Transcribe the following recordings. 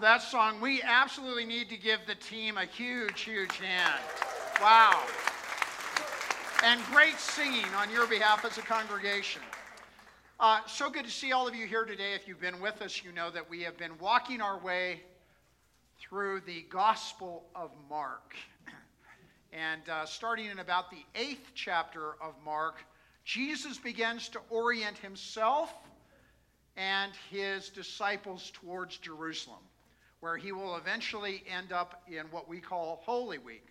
that song, we absolutely need to give the team a huge, huge hand. Wow. And great singing on your behalf as a congregation. Uh, so good to see all of you here today. If you've been with us, you know that we have been walking our way through the Gospel of Mark. And uh, starting in about the eighth chapter of Mark, Jesus begins to orient himself and his disciples towards Jerusalem, where he will eventually end up in what we call Holy Week.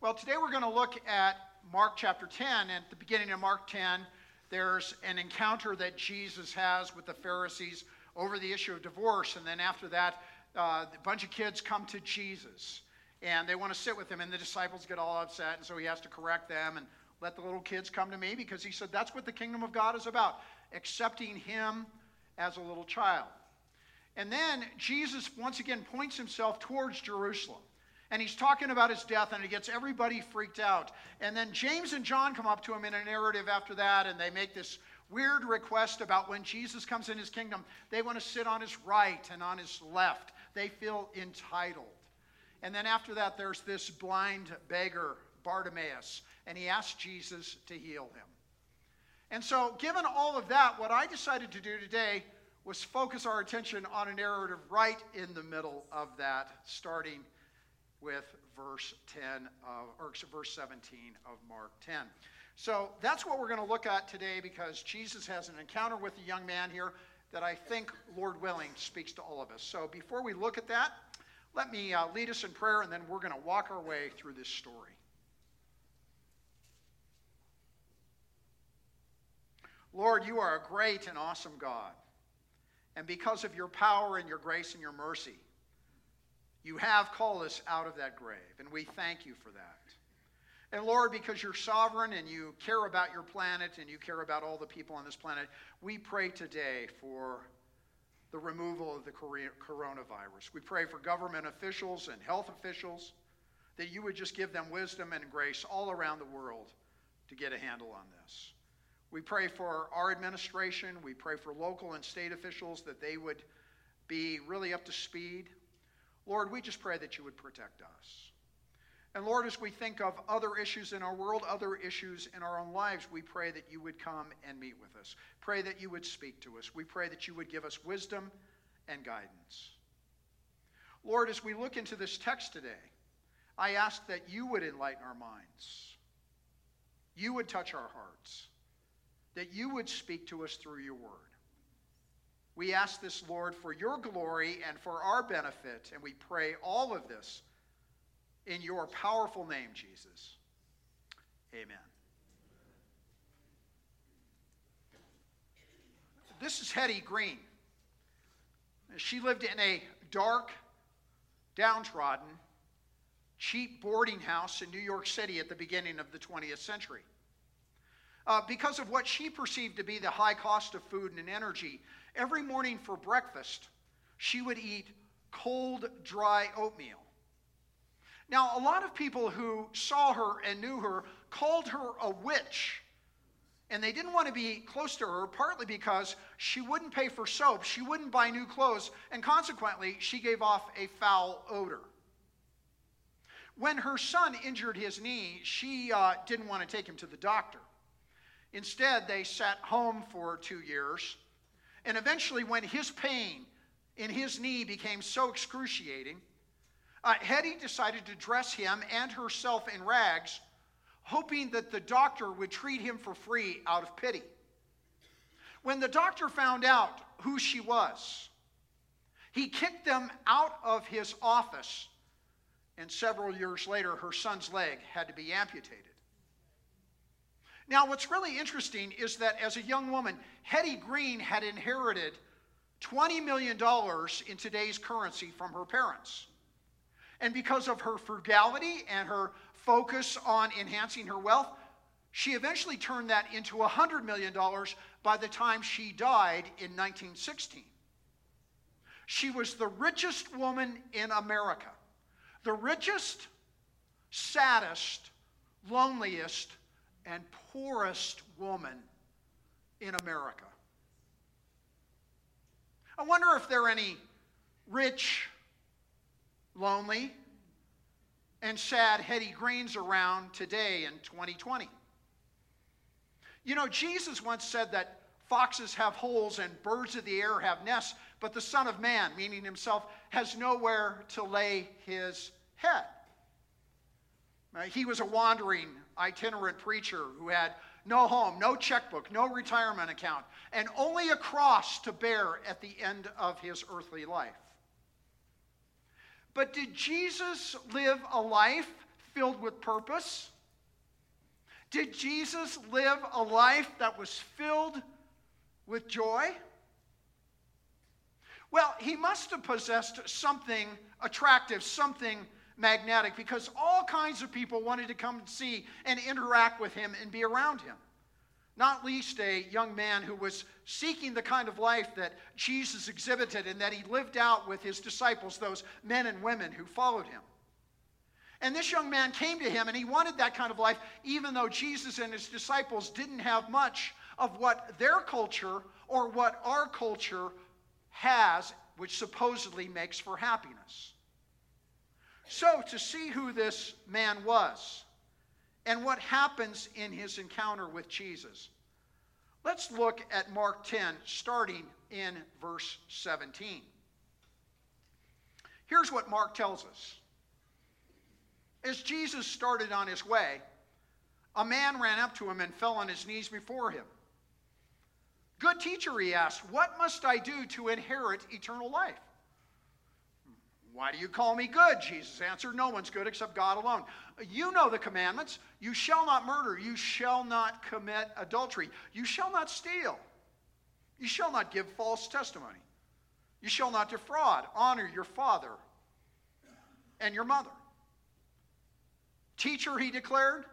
Well, today we're going to look at Mark chapter 10. And at the beginning of Mark 10, there's an encounter that Jesus has with the Pharisees over the issue of divorce. And then after that, uh, a bunch of kids come to Jesus and they want to sit with him, and the disciples get all upset. And so he has to correct them and let the little kids come to me because he said that's what the kingdom of God is about accepting him as a little child. And then Jesus once again points himself towards Jerusalem. And he's talking about his death, and it gets everybody freaked out. And then James and John come up to him in a narrative after that, and they make this weird request about when Jesus comes in his kingdom, they want to sit on his right and on his left. They feel entitled. And then after that, there's this blind beggar, Bartimaeus, and he asks Jesus to heal him. And so, given all of that, what I decided to do today was focus our attention on a narrative right in the middle of that, starting with verse 10 of, or verse 17 of Mark 10. So that's what we're going to look at today because Jesus has an encounter with a young man here that I think, Lord willing, speaks to all of us. So before we look at that, let me uh, lead us in prayer and then we're going to walk our way through this story. Lord, you are a great and awesome God. And because of your power and your grace and your mercy, you have called us out of that grave. And we thank you for that. And Lord, because you're sovereign and you care about your planet and you care about all the people on this planet, we pray today for the removal of the coronavirus. We pray for government officials and health officials that you would just give them wisdom and grace all around the world to get a handle on this. We pray for our administration. We pray for local and state officials that they would be really up to speed. Lord, we just pray that you would protect us. And Lord, as we think of other issues in our world, other issues in our own lives, we pray that you would come and meet with us. Pray that you would speak to us. We pray that you would give us wisdom and guidance. Lord, as we look into this text today, I ask that you would enlighten our minds. You would touch our hearts that you would speak to us through your word. We ask this, Lord, for your glory and for our benefit, and we pray all of this in your powerful name, Jesus. Amen. This is Hetty Green. She lived in a dark, downtrodden, cheap boarding house in New York City at the beginning of the 20th century uh, because of what she perceived to be the high cost of food and energy. Every morning for breakfast, she would eat cold, dry oatmeal. Now, a lot of people who saw her and knew her called her a witch. And they didn't want to be close to her, partly because she wouldn't pay for soap, she wouldn't buy new clothes, and consequently, she gave off a foul odor. When her son injured his knee, she uh, didn't want to take him to the doctor. Instead, they sat home for two years. And eventually, when his pain in his knee became so excruciating, uh, Hetty decided to dress him and herself in rags, hoping that the doctor would treat him for free out of pity. When the doctor found out who she was, he kicked them out of his office, and several years later, her son's leg had to be amputated. Now, what's really interesting is that as a young woman, Hetty Green had inherited $20 million in today's currency from her parents. And because of her frugality and her focus on enhancing her wealth, she eventually turned that into $100 million by the time she died in 1916. She was the richest woman in America, the richest, saddest, loneliest, and poorest woman in America. I wonder if there are any rich, lonely, and sad Hetty Greens around today in 2020. You know, Jesus once said that foxes have holes and birds of the air have nests, but the Son of Man, meaning himself, has nowhere to lay his head. He was a wandering, itinerant preacher who had no home, no checkbook, no retirement account, and only a cross to bear at the end of his earthly life. But did Jesus live a life filled with purpose? Did Jesus live a life that was filled with joy? Well, he must have possessed something attractive, something magnetic, because all kinds of people wanted to come and see and interact with him and be around him. Not least a young man who was seeking the kind of life that Jesus exhibited and that he lived out with his disciples, those men and women who followed him. And this young man came to him and he wanted that kind of life, even though Jesus and his disciples didn't have much of what their culture or what our culture has, which supposedly makes for happiness. So, to see who this man was and what happens in his encounter with Jesus, let's look at Mark 10, starting in verse 17. Here's what Mark tells us. As Jesus started on his way, a man ran up to him and fell on his knees before him. Good teacher, he asked, what must I do to inherit eternal life? Why do you call me good? Jesus answered, No one's good except God alone. You know the commandments. You shall not murder. You shall not commit adultery. You shall not steal. You shall not give false testimony. You shall not defraud. Honor your father and your mother. Teacher, he declared,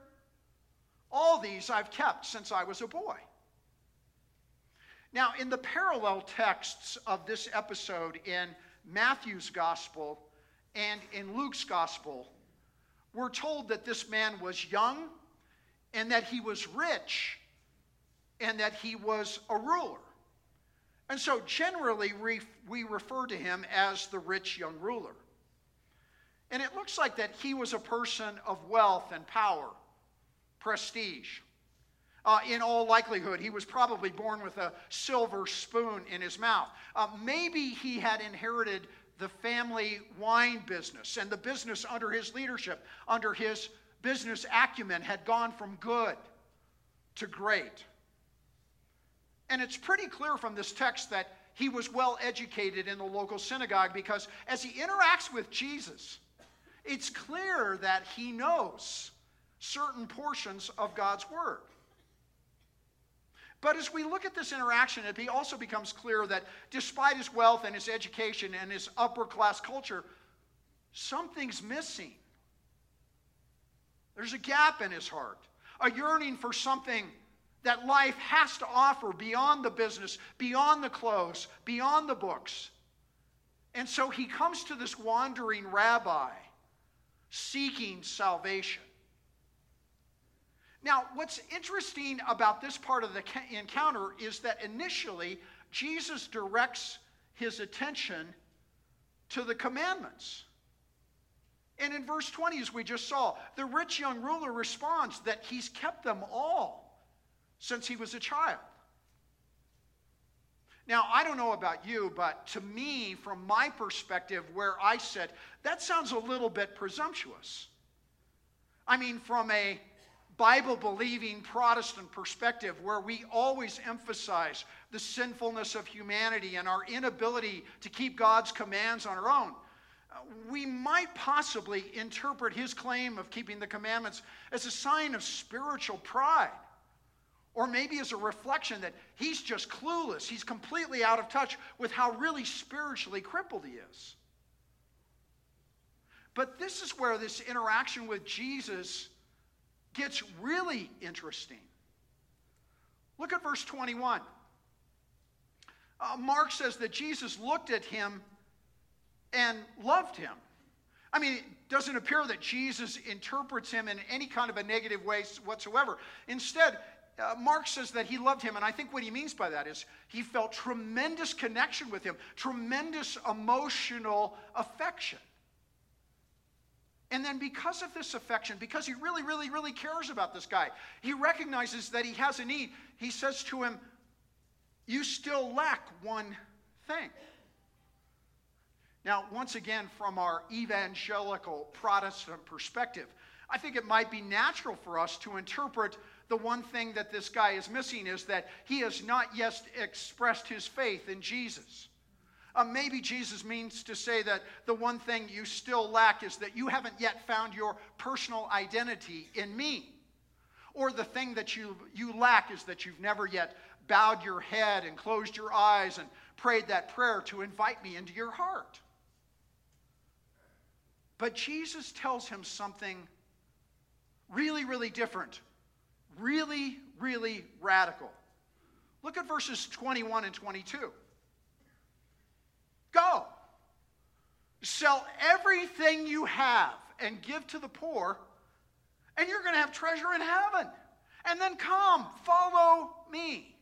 all these I've kept since I was a boy. Now, in the parallel texts of this episode in Matthew's gospel and in Luke's gospel, we're told that this man was young and that he was rich and that he was a ruler. And so generally we refer to him as the rich young ruler. And it looks like that he was a person of wealth and power, prestige. Uh, in all likelihood, he was probably born with a silver spoon in his mouth. Uh, maybe he had inherited the family wine business, and the business under his leadership, under his business acumen, had gone from good to great. And it's pretty clear from this text that he was well educated in the local synagogue because as he interacts with Jesus, it's clear that he knows certain portions of God's Word. But as we look at this interaction, it also becomes clear that despite his wealth and his education and his upper class culture, something's missing. There's a gap in his heart, a yearning for something that life has to offer beyond the business, beyond the clothes, beyond the books. And so he comes to this wandering rabbi seeking salvation. Now, what's interesting about this part of the encounter is that initially Jesus directs his attention to the commandments. And in verse 20, as we just saw, the rich young ruler responds that he's kept them all since he was a child. Now, I don't know about you, but to me, from my perspective, where I sit, that sounds a little bit presumptuous. I mean, from a Bible believing Protestant perspective, where we always emphasize the sinfulness of humanity and our inability to keep God's commands on our own, we might possibly interpret his claim of keeping the commandments as a sign of spiritual pride. Or maybe as a reflection that he's just clueless. He's completely out of touch with how really spiritually crippled he is. But this is where this interaction with Jesus gets really interesting. Look at verse 21. Uh, Mark says that Jesus looked at him and loved him. I mean, it doesn't appear that Jesus interprets him in any kind of a negative way whatsoever. Instead, uh, Mark says that he loved him, and I think what he means by that is he felt tremendous connection with him, tremendous emotional affection. And then, because of this affection, because he really, really, really cares about this guy, he recognizes that he has a need. He says to him, You still lack one thing. Now, once again, from our evangelical Protestant perspective, I think it might be natural for us to interpret the one thing that this guy is missing is that he has not yet expressed his faith in Jesus. Uh, maybe Jesus means to say that the one thing you still lack is that you haven't yet found your personal identity in me. Or the thing that you, you lack is that you've never yet bowed your head and closed your eyes and prayed that prayer to invite me into your heart. But Jesus tells him something really, really different really, really radical. Look at verses 21 and 22. Go. Sell everything you have and give to the poor, and you're going to have treasure in heaven. And then come, follow me.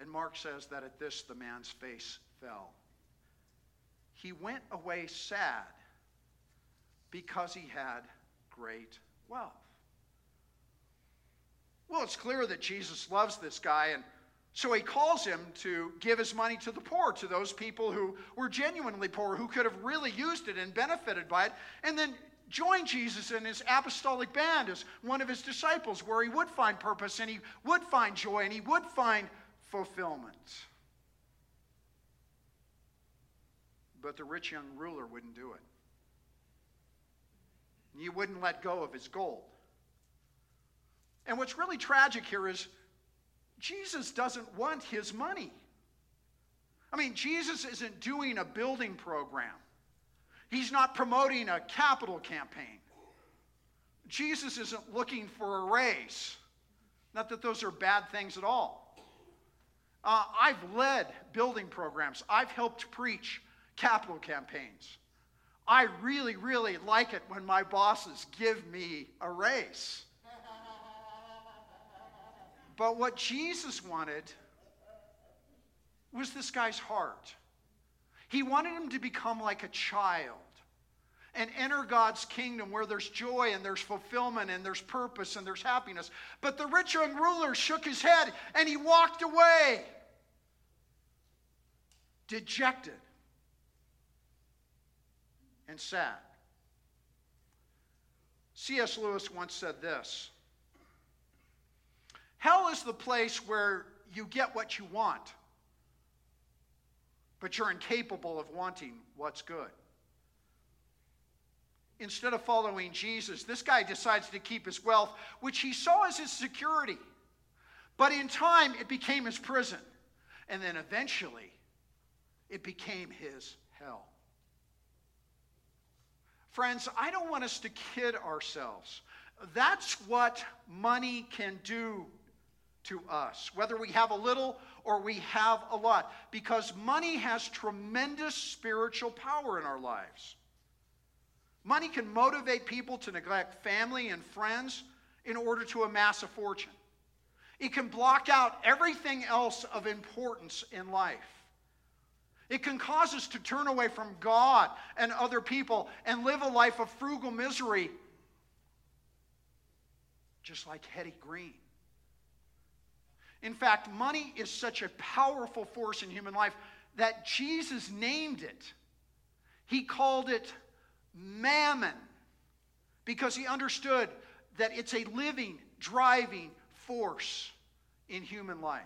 And Mark says that at this the man's face fell. He went away sad because he had great wealth. Well, it's clear that Jesus loves this guy, and so he calls him to give his money to the poor, to those people who were genuinely poor, who could have really used it and benefited by it, and then join Jesus in his apostolic band as one of his disciples, where he would find purpose and he would find joy and he would find fulfillment. But the rich young ruler wouldn't do it. He wouldn't let go of his gold. And what's really tragic here is Jesus doesn't want his money. I mean, Jesus isn't doing a building program, he's not promoting a capital campaign. Jesus isn't looking for a raise. Not that those are bad things at all. Uh, I've led building programs, I've helped preach capital campaigns. I really, really like it when my bosses give me a raise. But what Jesus wanted was this guy's heart. He wanted him to become like a child and enter God's kingdom where there's joy and there's fulfillment and there's purpose and there's happiness. But the rich young ruler shook his head and he walked away, dejected and sad. C.S. Lewis once said this Hell is the place where you get what you want, but you're incapable of wanting what's good. Instead of following Jesus, this guy decides to keep his wealth, which he saw as his security. But in time, it became his prison. And then eventually, it became his hell. Friends, I don't want us to kid ourselves. That's what money can do to us, whether we have a little or we have a lot, because money has tremendous spiritual power in our lives. Money can motivate people to neglect family and friends in order to amass a fortune. It can block out everything else of importance in life. It can cause us to turn away from God and other people and live a life of frugal misery, just like Hetty Green. In fact, money is such a powerful force in human life that Jesus named it. He called it mammon because he understood that it's a living, driving force in human life.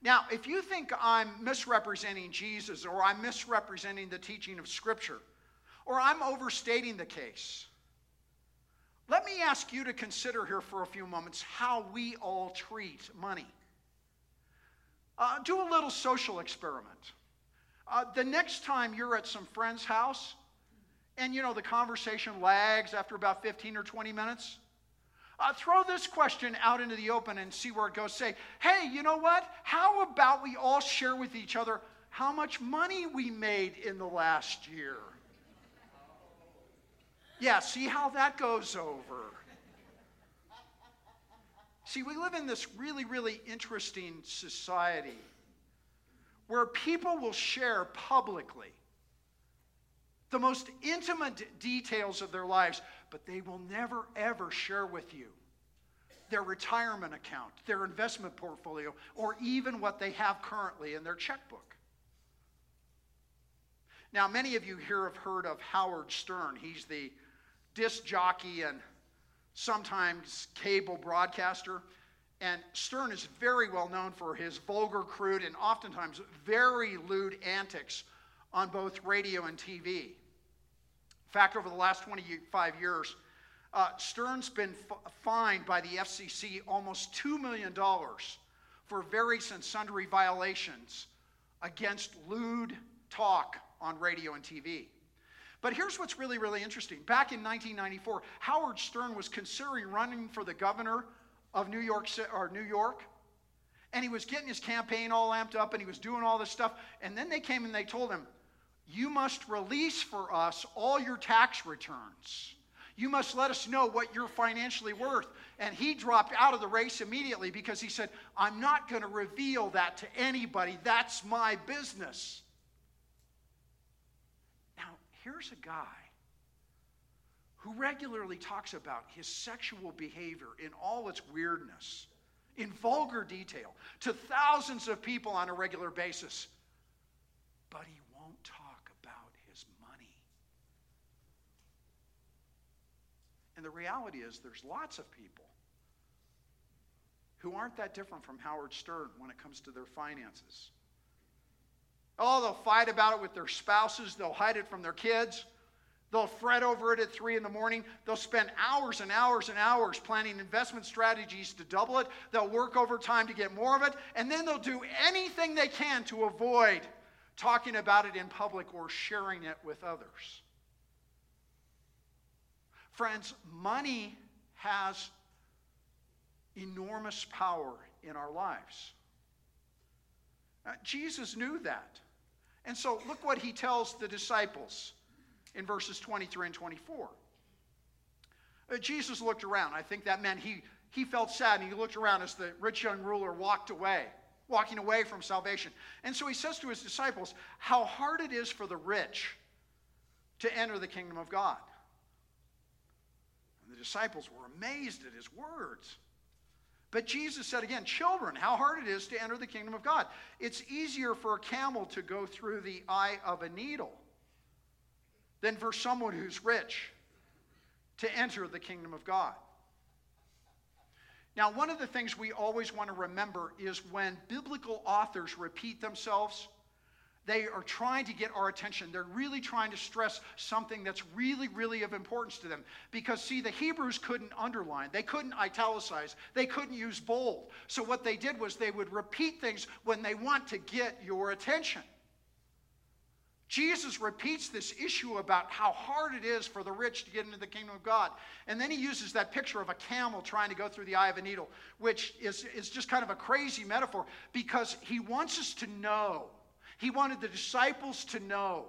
Now, if you think I'm misrepresenting Jesus or I'm misrepresenting the teaching of Scripture or I'm overstating the case, let me ask you to consider here for a few moments how we all treat money. Uh, do a little social experiment. Uh, the next time you're at some friend's house and you know the conversation lags after about 15 or 20 minutes, uh, throw this question out into the open and see where it goes. Say, hey, you know what? How about we all share with each other how much money we made in the last year? Yeah, see how that goes over. See, we live in this really, really interesting society where people will share publicly the most intimate details of their lives, but they will never, ever share with you their retirement account, their investment portfolio, or even what they have currently in their checkbook. Now, many of you here have heard of Howard Stern. He's the disc jockey and sometimes cable broadcaster. And Stern is very well known for his vulgar, crude, and oftentimes very lewd antics on both radio and TV. In fact, over the last 25 years, uh, Stern's been f- fined by the FCC almost $2 million for various and sundry violations against lewd talk on radio and TV. But here's what's really, really interesting. Back in 1994, Howard Stern was considering running for the governor of New York, or New York. And he was getting his campaign all amped up and he was doing all this stuff. And then they came and they told him, You must release for us all your tax returns. You must let us know what you're financially worth. And he dropped out of the race immediately because he said, I'm not going to reveal that to anybody. That's my business. Here's a guy who regularly talks about his sexual behavior in all its weirdness, in vulgar detail, to thousands of people on a regular basis. But he won't talk about his money. And the reality is, there's lots of people who aren't that different from Howard Stern when it comes to their finances. Oh, they'll fight about it with their spouses. They'll hide it from their kids. They'll fret over it at three in the morning. They'll spend hours and hours and hours planning investment strategies to double it. They'll work overtime to get more of it. And then they'll do anything they can to avoid talking about it in public or sharing it with others. Friends, money has enormous power in our lives. Uh, Jesus knew that. And so look what he tells the disciples in verses 23 and 24. Uh, Jesus looked around. I think that meant he, he felt sad and he looked around as the rich young ruler walked away, walking away from salvation. And so he says to his disciples, How hard it is for the rich to enter the kingdom of God. And the disciples were amazed at his words. But Jesus said again, children, how hard it is to enter the kingdom of God. It's easier for a camel to go through the eye of a needle than for someone who's rich to enter the kingdom of God. Now, one of the things we always want to remember is when biblical authors repeat themselves, they are trying to get our attention. They're really trying to stress something that's really, really of importance to them. Because, see, the Hebrews couldn't underline, they couldn't italicize, they couldn't use bold. So, what they did was they would repeat things when they want to get your attention. Jesus repeats this issue about how hard it is for the rich to get into the kingdom of God. And then he uses that picture of a camel trying to go through the eye of a needle, which is, is just kind of a crazy metaphor because he wants us to know he wanted the disciples to know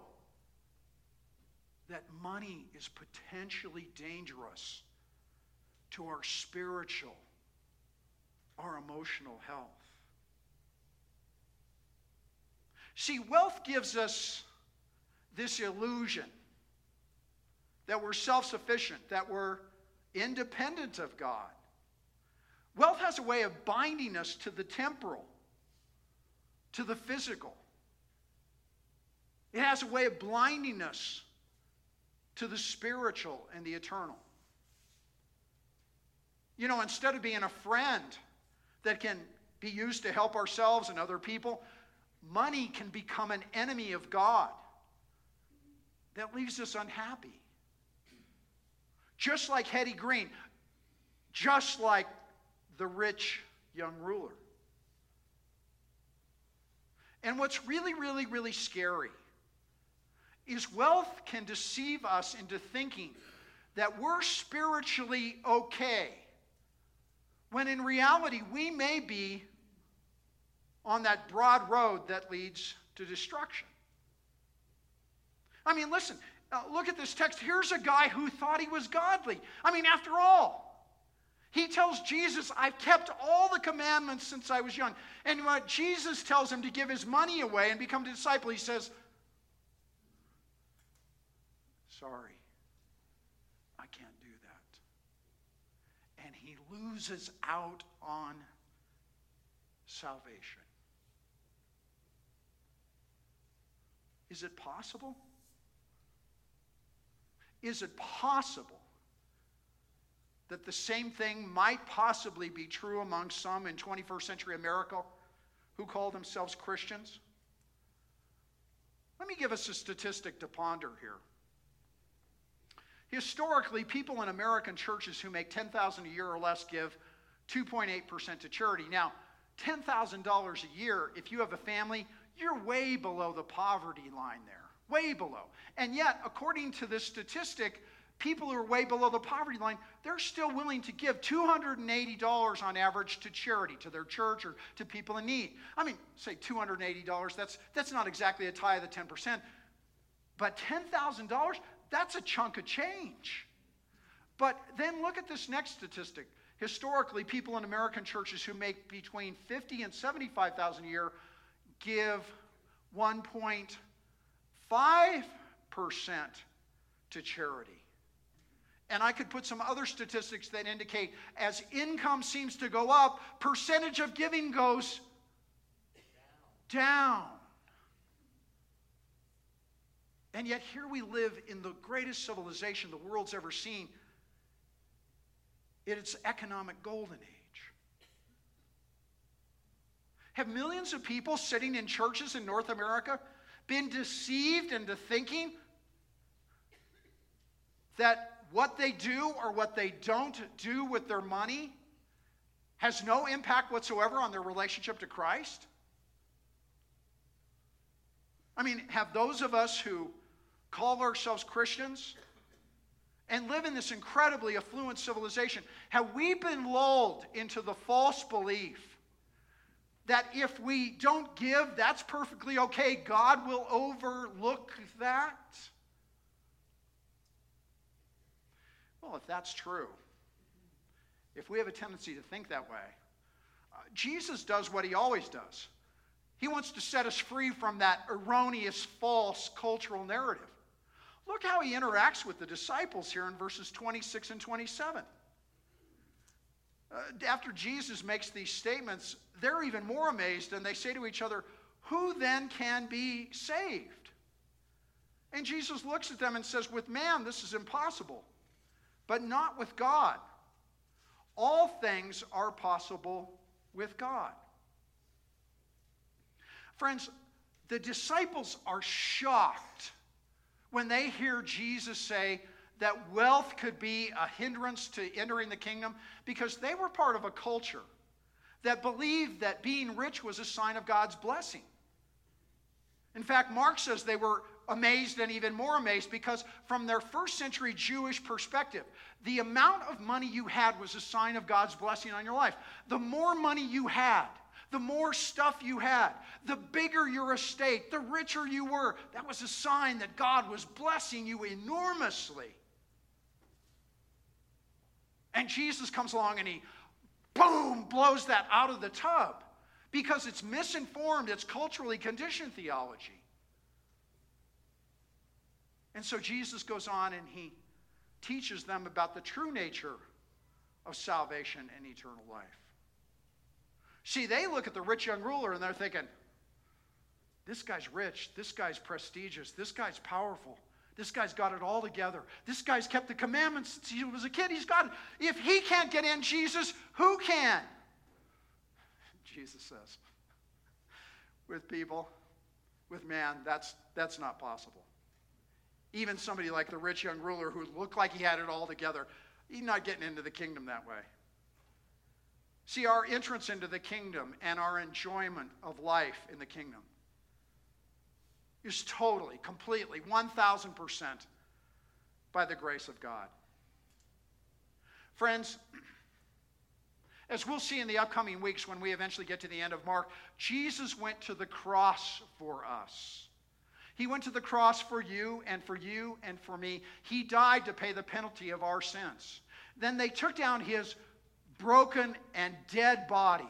that money is potentially dangerous to our spiritual, our emotional health. See, wealth gives us this illusion that we're self sufficient, that we're independent of God. Wealth has a way of binding us to the temporal, to the physical. It has a way of blinding us to the spiritual and the eternal. You know, instead of being a friend that can be used to help ourselves and other people, money can become an enemy of God that leaves us unhappy. Just like Hetty Green, just like the rich young ruler. And what's really, really, really scary is wealth can deceive us into thinking that we're spiritually okay, when in reality, we may be on that broad road that leads to destruction. I mean, listen, uh, look at this text. Here's a guy who thought he was godly. I mean, after all, he tells Jesus, I've kept all the commandments since I was young. And when Jesus tells him to give his money away and become a disciple, he says, Sorry, I can't do that. And he loses out on salvation. Is it possible? Is it possible that the same thing might possibly be true among some in 21st century America who call themselves Christians? Let me give us a statistic to ponder here. Historically, people in American churches who make 10,000 a year or less give 2.8% to charity. Now, $10,000 a year, if you have a family, you're way below the poverty line there. Way below. And yet, according to this statistic, people who are way below the poverty line, they're still willing to give $280 on average to charity, to their church or to people in need. I mean, say $280, that's, that's not exactly a tithe of the 10%, but $10,000, that's a chunk of change. But then look at this next statistic. Historically, people in American churches who make between 50 and 75,000 a year give 1.5% to charity. And I could put some other statistics that indicate as income seems to go up, percentage of giving goes down. And yet, here we live in the greatest civilization the world's ever seen. It's economic golden age. Have millions of people sitting in churches in North America been deceived into thinking that what they do or what they don't do with their money has no impact whatsoever on their relationship to Christ? I mean, have those of us who call ourselves Christians and live in this incredibly affluent civilization, have we been lulled into the false belief that if we don't give, that's perfectly okay? God will overlook that? Well, if that's true, if we have a tendency to think that way, uh, Jesus does what he always does. He wants to set us free from that erroneous, false cultural narrative. Look how he interacts with the disciples here in verses 26 and 27. Uh, after Jesus makes these statements, they're even more amazed and they say to each other, Who then can be saved? And Jesus looks at them and says, With man, this is impossible, but not with God. All things are possible with God. Friends, the disciples are shocked when they hear Jesus say that wealth could be a hindrance to entering the kingdom because they were part of a culture that believed that being rich was a sign of God's blessing. In fact, Mark says they were amazed and even more amazed because, from their first century Jewish perspective, the amount of money you had was a sign of God's blessing on your life. The more money you had, the more stuff you had, the bigger your estate, the richer you were. That was a sign that God was blessing you enormously. And Jesus comes along and he, boom, blows that out of the tub because it's misinformed, it's culturally conditioned theology. And so Jesus goes on and he teaches them about the true nature of salvation and eternal life. See, they look at the rich young ruler and they're thinking, this guy's rich, this guy's prestigious, this guy's powerful. This guy's got it all together. This guy's kept the commandments since he was a kid. He's got it. If he can't get in Jesus, who can? Jesus says, with people, with man, that's, that's not possible. Even somebody like the rich young ruler who looked like he had it all together, he's not getting into the kingdom that way. See, our entrance into the kingdom and our enjoyment of life in the kingdom is totally, completely, 1,000% by the grace of God. Friends, as we'll see in the upcoming weeks when we eventually get to the end of Mark, Jesus went to the cross for us. He went to the cross for you and for you and for me. He died to pay the penalty of our sins. Then they took down his broken and dead body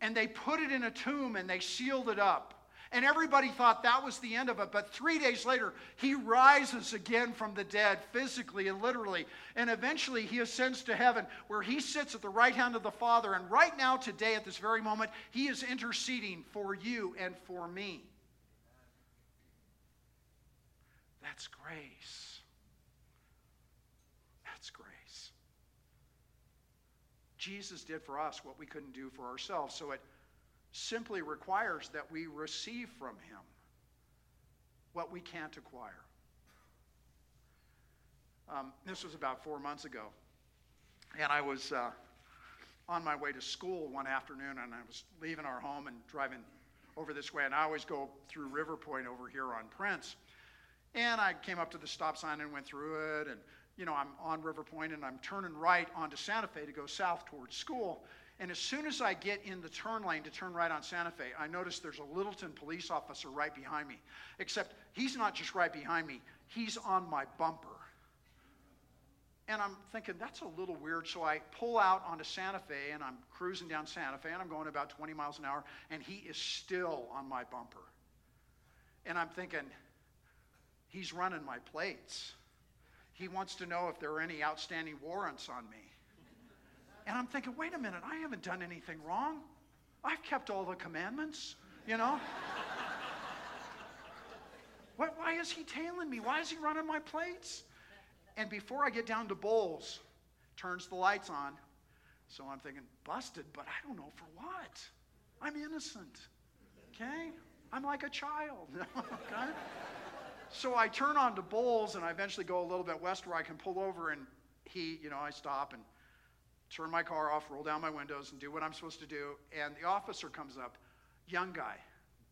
and they put it in a tomb and they sealed it up. And everybody thought that was the end of it. But three days later, he rises again from the dead, physically and literally. And eventually, he ascends to heaven, where he sits at the right hand of the Father. And right now, today, at this very moment, he is interceding for you and for me. That's grace. That's grace. Jesus did for us what we couldn't do for ourselves. So it simply requires that we receive from Him what we can't acquire. Um, this was about four months ago. And I was uh, on my way to school one afternoon, and I was leaving our home and driving over this way. And I always go through River Point over here on Prince. And I came up to the stop sign and went through it. And, you know, I'm on River Point and I'm turning right onto Santa Fe to go south towards school. And as soon as I get in the turn lane to turn right on Santa Fe, I notice there's a Littleton police officer right behind me. Except he's not just right behind me, he's on my bumper. And I'm thinking, that's a little weird. So I pull out onto Santa Fe and I'm cruising down Santa Fe and I'm going about 20 miles an hour and he is still on my bumper. And I'm thinking, he's running my plates. He wants to know if there are any outstanding warrants on me. And I'm thinking, wait a minute, I haven't done anything wrong. I've kept all the commandments, you know? why, why is he tailing me? Why is he running my plates? And before I get down to Bowles, turns the lights on. So I'm thinking, busted, but I don't know for what. I'm innocent. Okay? I'm like a child. okay? So I turn on to Bowles and I eventually go a little bit west where I can pull over and he, you know, I stop and turn my car off, roll down my windows, and do what I'm supposed to do. And the officer comes up, young guy,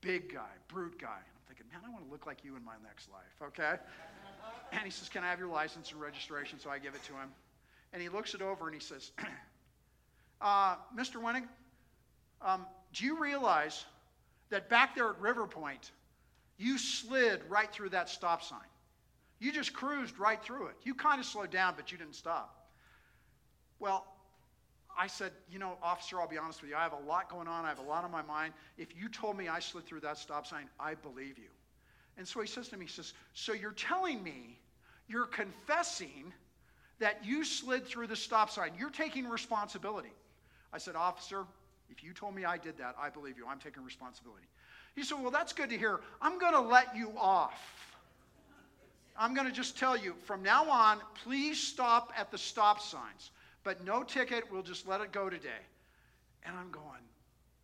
big guy, brute guy. And I'm thinking, man, I want to look like you in my next life, okay? And he says, Can I have your license and registration? So I give it to him. And he looks it over and he says, uh, Mr. Winning, um, do you realize that back there at River Point, you slid right through that stop sign? You just cruised right through it. You kind of slowed down, but you didn't stop. Well, I said, you know, officer, I'll be honest with you. I have a lot going on. I have a lot on my mind. If you told me I slid through that stop sign, I believe you. And so he says to me, he says, so you're telling me, you're confessing that you slid through the stop sign. You're taking responsibility. I said, officer, if you told me I did that, I believe you. I'm taking responsibility. He said, well, that's good to hear. I'm going to let you off. I'm going to just tell you from now on, please stop at the stop signs but no ticket. We'll just let it go today. And I'm going,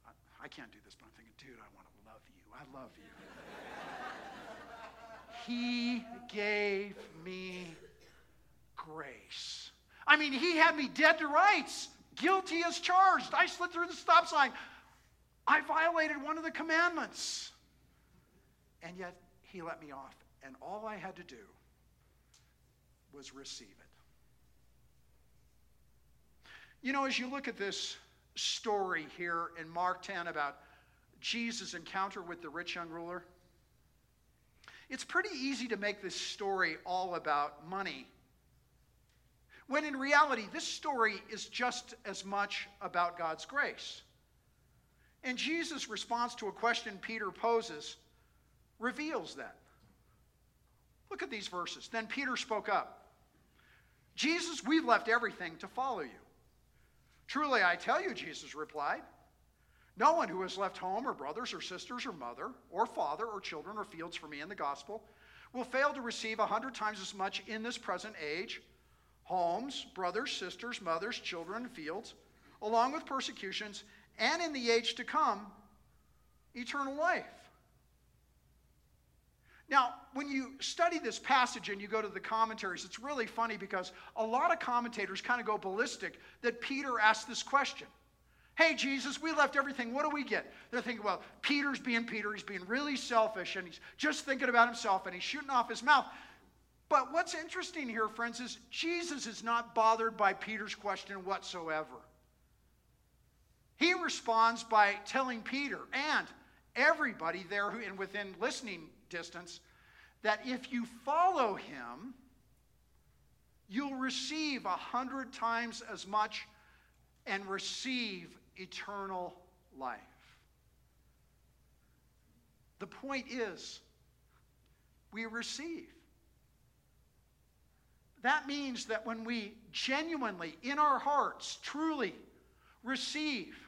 I, I can't do this, but I'm thinking, dude, I want to love you. I love you. he gave me grace. I mean, he had me dead to rights, guilty as charged. I slid through the stop sign. I violated one of the commandments. And yet, he let me off. And all I had to do was receive it. You know, as you look at this story here in Mark 10 about Jesus' encounter with the rich young ruler, it's pretty easy to make this story all about money. When in reality, this story is just as much about God's grace. And Jesus' response to a question Peter poses reveals that. Look at these verses. Then Peter spoke up Jesus, we've left everything to follow you. Truly, I tell you, Jesus replied, no one who has left home or brothers or sisters or mother or father or children or fields for me in the gospel will fail to receive a hundred times as much in this present age homes, brothers, sisters, mothers, children, fields, along with persecutions, and in the age to come, eternal life. Now, when you study this passage and you go to the commentaries, it's really funny because a lot of commentators kind of go ballistic that Peter asked this question. Hey, Jesus, we left everything. What do we get? They're thinking, well, Peter's being Peter. He's being really selfish and he's just thinking about himself and he's shooting off his mouth. But what's interesting here, friends, is Jesus is not bothered by Peter's question whatsoever. He responds by telling Peter and everybody there who, and within listening distance that if you follow him, you'll receive a hundred times as much and receive eternal life. The point is, we receive. That means that when we genuinely, in our hearts, truly receive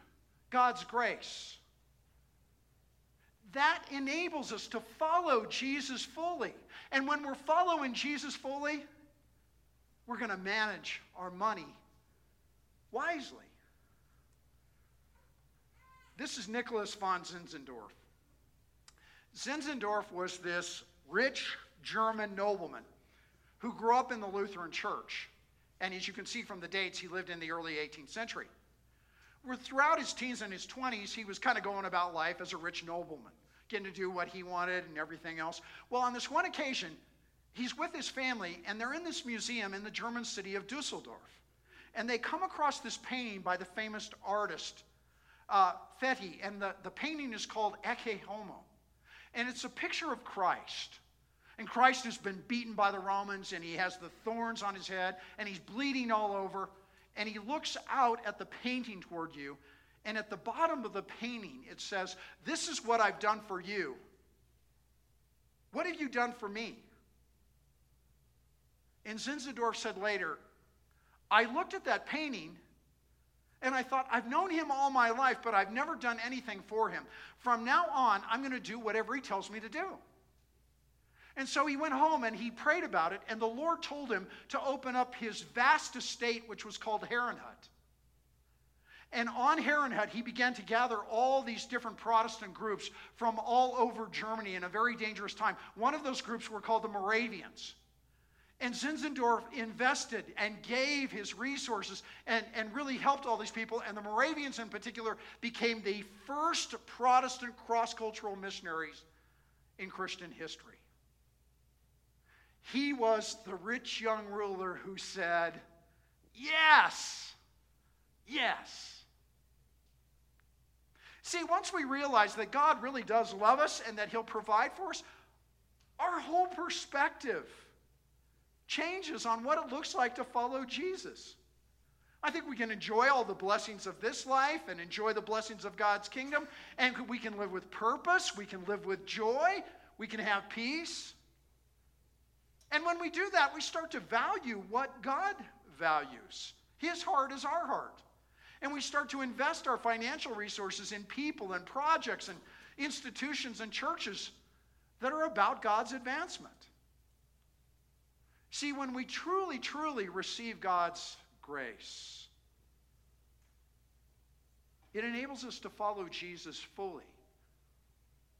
God's grace, that enables us to follow Jesus fully. And when we're following Jesus fully, we're going to manage our money wisely. This is Nicholas von Zinzendorf. Zinzendorf was this rich German nobleman who grew up in the Lutheran Church. And as you can see from the dates, he lived in the early 18th century. Throughout his teens and his 20s, he was kind of going about life as a rich nobleman, getting to do what he wanted and everything else. Well, on this one occasion, he's with his family, and they're in this museum in the German city of Dusseldorf. And they come across this painting by the famous artist uh, Fetti, and the, the painting is called Ecce Homo. And it's a picture of Christ. And Christ has been beaten by the Romans, and he has the thorns on his head, and he's bleeding all over. And he looks out at the painting toward you, and at the bottom of the painting, it says, This is what I've done for you. What have you done for me? And Zinzendorf said later, I looked at that painting and I thought, I've known him all my life, but I've never done anything for him. From now on, I'm going to do whatever he tells me to do. And so he went home and he prayed about it, and the Lord told him to open up his vast estate, which was called Herrnhut. And on Herrnhut, he began to gather all these different Protestant groups from all over Germany in a very dangerous time. One of those groups were called the Moravians. And Zinzendorf invested and gave his resources and, and really helped all these people. And the Moravians, in particular, became the first Protestant cross cultural missionaries in Christian history. He was the rich young ruler who said, Yes, yes. See, once we realize that God really does love us and that He'll provide for us, our whole perspective changes on what it looks like to follow Jesus. I think we can enjoy all the blessings of this life and enjoy the blessings of God's kingdom, and we can live with purpose, we can live with joy, we can have peace. And when we do that, we start to value what God values. His heart is our heart. And we start to invest our financial resources in people and projects and institutions and churches that are about God's advancement. See, when we truly, truly receive God's grace, it enables us to follow Jesus fully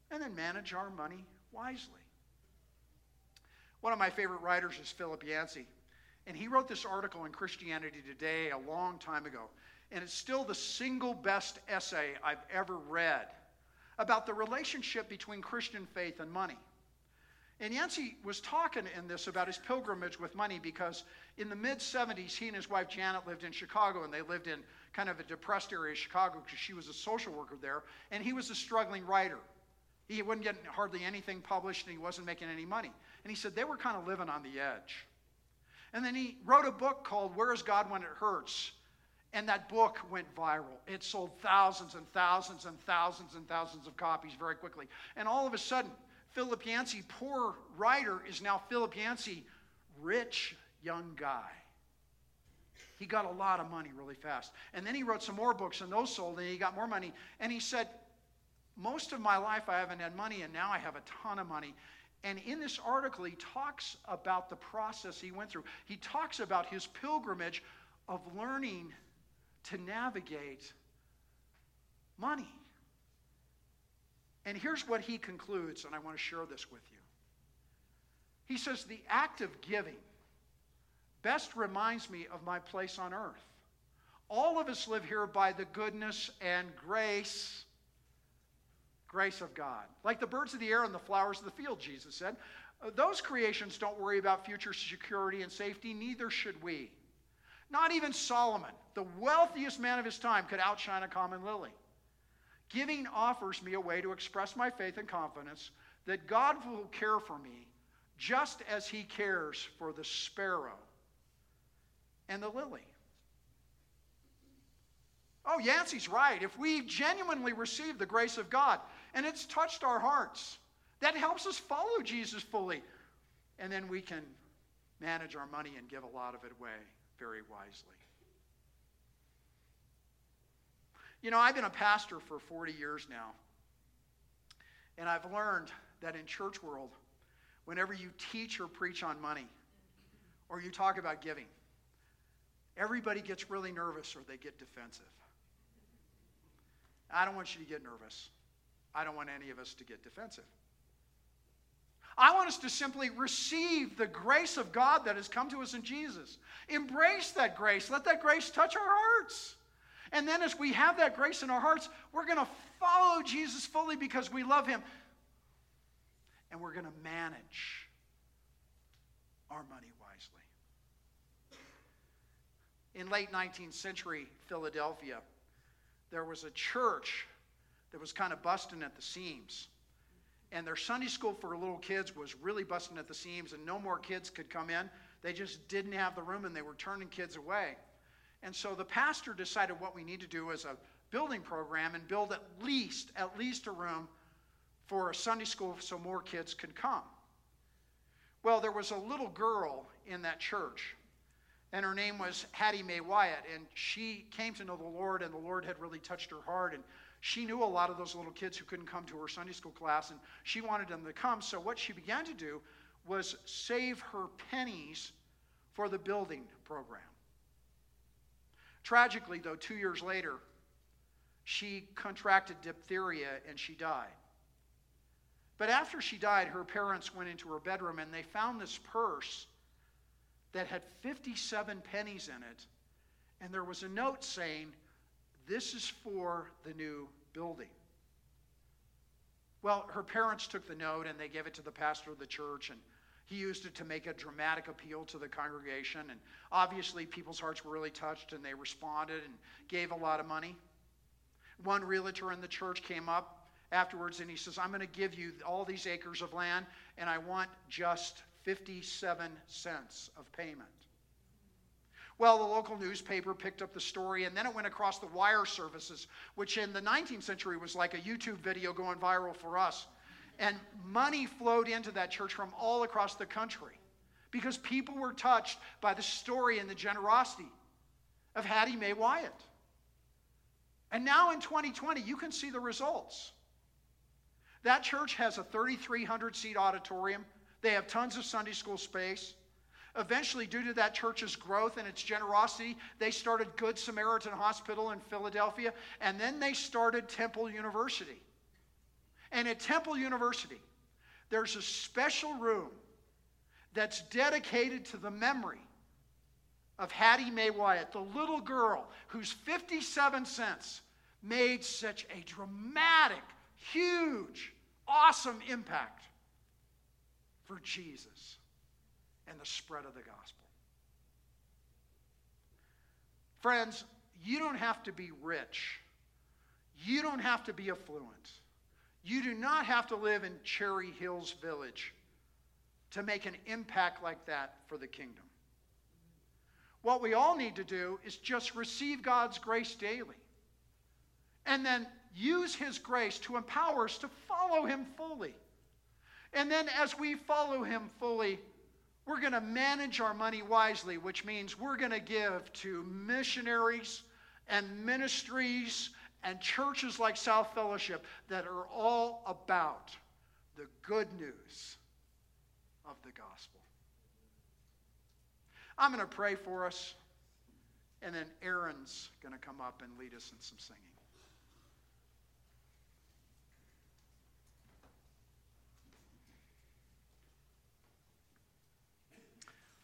and then manage our money wisely. One of my favorite writers is Philip Yancey, and he wrote this article in Christianity Today a long time ago, and it's still the single best essay I've ever read about the relationship between Christian faith and money. And Yancey was talking in this about his pilgrimage with money because in the mid 70s, he and his wife Janet lived in Chicago and they lived in kind of a depressed area of Chicago because she was a social worker there and he was a struggling writer. He wasn't getting hardly anything published and he wasn't making any money. And he said they were kind of living on the edge. And then he wrote a book called Where is God When It Hurts? And that book went viral. It sold thousands and thousands and thousands and thousands of copies very quickly. And all of a sudden, Philip Yancey, poor writer, is now Philip Yancey, rich young guy. He got a lot of money really fast. And then he wrote some more books, and those sold, and he got more money. And he said, Most of my life I haven't had money, and now I have a ton of money. And in this article, he talks about the process he went through. He talks about his pilgrimage of learning to navigate money. And here's what he concludes, and I want to share this with you. He says, The act of giving best reminds me of my place on earth. All of us live here by the goodness and grace grace of God. Like the birds of the air and the flowers of the field, Jesus said. Uh, those creations don't worry about future security and safety, neither should we. Not even Solomon, the wealthiest man of his time, could outshine a common lily. Giving offers me a way to express my faith and confidence that God will care for me just as He cares for the sparrow and the lily. Oh, Yancey's right. If we genuinely receive the grace of God and it's touched our hearts, that helps us follow Jesus fully. And then we can manage our money and give a lot of it away very wisely. You know, I've been a pastor for 40 years now. And I've learned that in church world, whenever you teach or preach on money, or you talk about giving, everybody gets really nervous or they get defensive. I don't want you to get nervous. I don't want any of us to get defensive. I want us to simply receive the grace of God that has come to us in Jesus. Embrace that grace. Let that grace touch our hearts. And then, as we have that grace in our hearts, we're going to follow Jesus fully because we love him. And we're going to manage our money wisely. In late 19th century Philadelphia, there was a church that was kind of busting at the seams. And their Sunday school for little kids was really busting at the seams, and no more kids could come in. They just didn't have the room, and they were turning kids away. And so the pastor decided what we need to do is a building program and build at least at least a room for a Sunday school so more kids could come. Well, there was a little girl in that church, and her name was Hattie May Wiatt, and she came to know the Lord, and the Lord had really touched her heart, and she knew a lot of those little kids who couldn't come to her Sunday school class, and she wanted them to come. So what she began to do was save her pennies for the building program. Tragically, though, two years later, she contracted diphtheria and she died. But after she died, her parents went into her bedroom and they found this purse that had 57 pennies in it. And there was a note saying, This is for the new building. Well, her parents took the note and they gave it to the pastor of the church. And he used it to make a dramatic appeal to the congregation. And obviously, people's hearts were really touched and they responded and gave a lot of money. One realtor in the church came up afterwards and he says, I'm going to give you all these acres of land and I want just 57 cents of payment. Well, the local newspaper picked up the story, and then it went across the wire services, which in the 19th century was like a YouTube video going viral for us. And money flowed into that church from all across the country because people were touched by the story and the generosity of Hattie May Wiatt. And now in 2020, you can see the results. That church has a 3,300 seat auditorium. They have tons of Sunday school space. Eventually, due to that church's growth and its generosity, they started Good Samaritan Hospital in Philadelphia, and then they started Temple University. And at Temple University, there's a special room that's dedicated to the memory of Hattie May Wiatt, the little girl whose 57 cents made such a dramatic, huge, awesome impact for Jesus and the spread of the gospel. Friends, you don't have to be rich. You don't have to be affluent. You do not have to live in Cherry Hills Village to make an impact like that for the kingdom. What we all need to do is just receive God's grace daily and then use His grace to empower us to follow Him fully. And then as we follow Him fully, we're going to manage our money wisely, which means we're going to give to missionaries and ministries and churches like South Fellowship that are all about the good news of the gospel. I'm going to pray for us, and then Aaron's going to come up and lead us in some singing.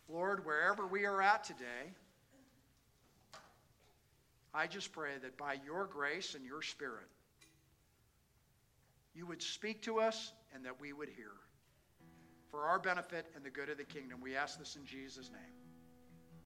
Lord, wherever we are at today, I just pray that by your grace and your spirit, you would speak to us and that we would hear. For our benefit and the good of the kingdom, we ask this in Jesus' name.